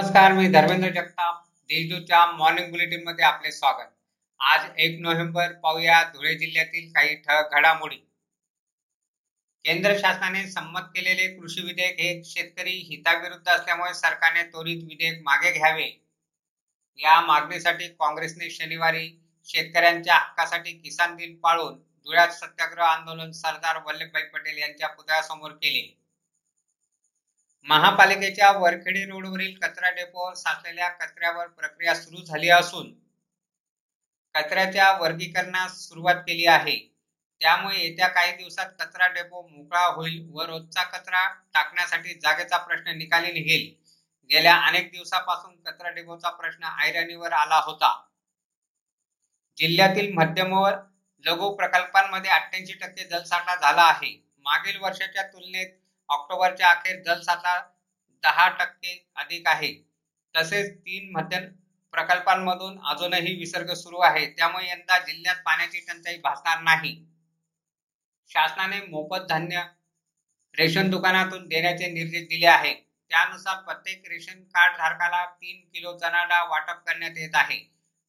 नमस्कार मी धर्मेंद्र जगताप देशदूतच्या मॉर्निंग बुलेटिनमध्ये आपले स्वागत. आज एक नोव्हेंबर पाहूया धुळे जिल्ह्यातील काही ठळक घडामोडी. केंद्र शासनाने संमत केलेले कृषी विधेयक हे शेतकरी हिताविरुद्ध असल्यामुळे सरकारने त्वरित विधेयक मागे घ्यावे. या मागणीसाठी काँग्रेसने शनिवारी शेतकऱ्यांच्या हक्कासाठी किसान दिन पाळून धुळ्यात सत्याग्रह आंदोलन सरदार वल्लभभाई पटेल यांच्या पुतळ्यासमोर केले. महापालिकेच्या वरखेडी रोडवरील कचरा डेपोवर साचलेल्या कचऱ्यावर प्रक्रिया सुरू झाली असून कचऱ्याच्या वर्गीकरणास सुरुवात केली आहे. त्यामुळे येत्या काही दिवसात कचरा डेपो मोकळा होईल व रोजचा कचरा टाकण्यासाठी जागेचा प्रश्न निकाली निघेल. गेल्या अनेक दिवसापासून कचरा डेपोचा प्रश्न ऐरणीवर आला होता. जिल्ह्यातील मध्यम व लघु प्रकल्पांमध्ये अठ्ठ्याऐंशी टक्के जलसाठा झाला आहे. मागील वर्षाच्या तुलनेत ऑक्टोबरच्या अखेर जलसाठा दहा टक्के अधिक आहे. तसेच तीन मध्यम प्रकल्पांमधून अजूनही विसर्ग सुरू आहे. त्यामुळे यंदा जिल्ह्यात पाण्याची टंचाई भासणार नाही. शासनाने मोफत धान्य रेशन दुकानातून देण्याचे निर्देश दिले आहेत त्यानुसार प्रत्येक रेशन कार्ड धारकाला तीन किलो चणा डाळ वाटप करण्यात येत आहे.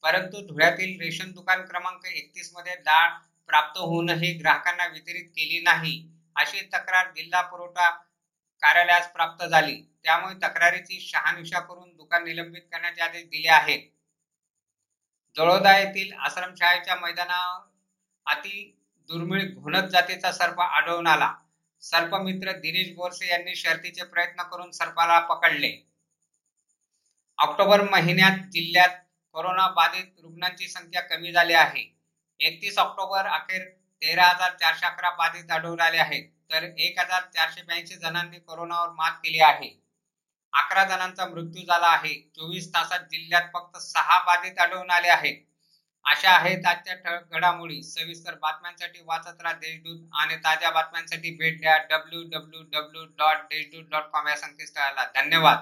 परंतु धुळ्यातील रेशन दुकान क्रमांक एकतीसमध्ये डाळ प्राप्त होऊनही ग्राहकांना वितरित केली नाही. अशी तक्रार जिल्हा पुरवठा कार्यालयास प्राप्त झाली. त्यामुळे तक्रारीची शहानिशा करून दुकान निलंबित करण्याचे आदेश दिले आहेत. जळोदा येथील आश्रमशाळेच्या मैदानावर अति दुर्मिळ घुणत जातीचा सर्प आढळून आला. सर्पमित्र दिनेश बोरसे यांनी शर्तीचे प्रयत्न करून सर्पाला पकडले. ऑक्टोबर महिन्यात जिल्ह्यात कोरोना बाधित रुग्णांची संख्या कमी झाली आहे. एकतीस ऑक्टोबर अखेर तेरा हजार चारशे अकरा बाधित आढळून आले आहेत. तर एक हजार चारशे ब्याऐंशी जणांनी कोरोनावर मात केली आहे. अकरा जणांचा मृत्यू झाला आहे. चोवीस तासात जिल्ह्यात फक्त सहा बाधित आढळून आले आहेत. अशा आहेत आजच्या ठळक घडामोडी. सविस्तर बातम्यांसाठी वाचत राहा देशदूत आणि ताज्या बातम्यांसाठी भेट द्या W W W dot Deshdoot dot com या संकेतस्थळाला. धन्यवाद.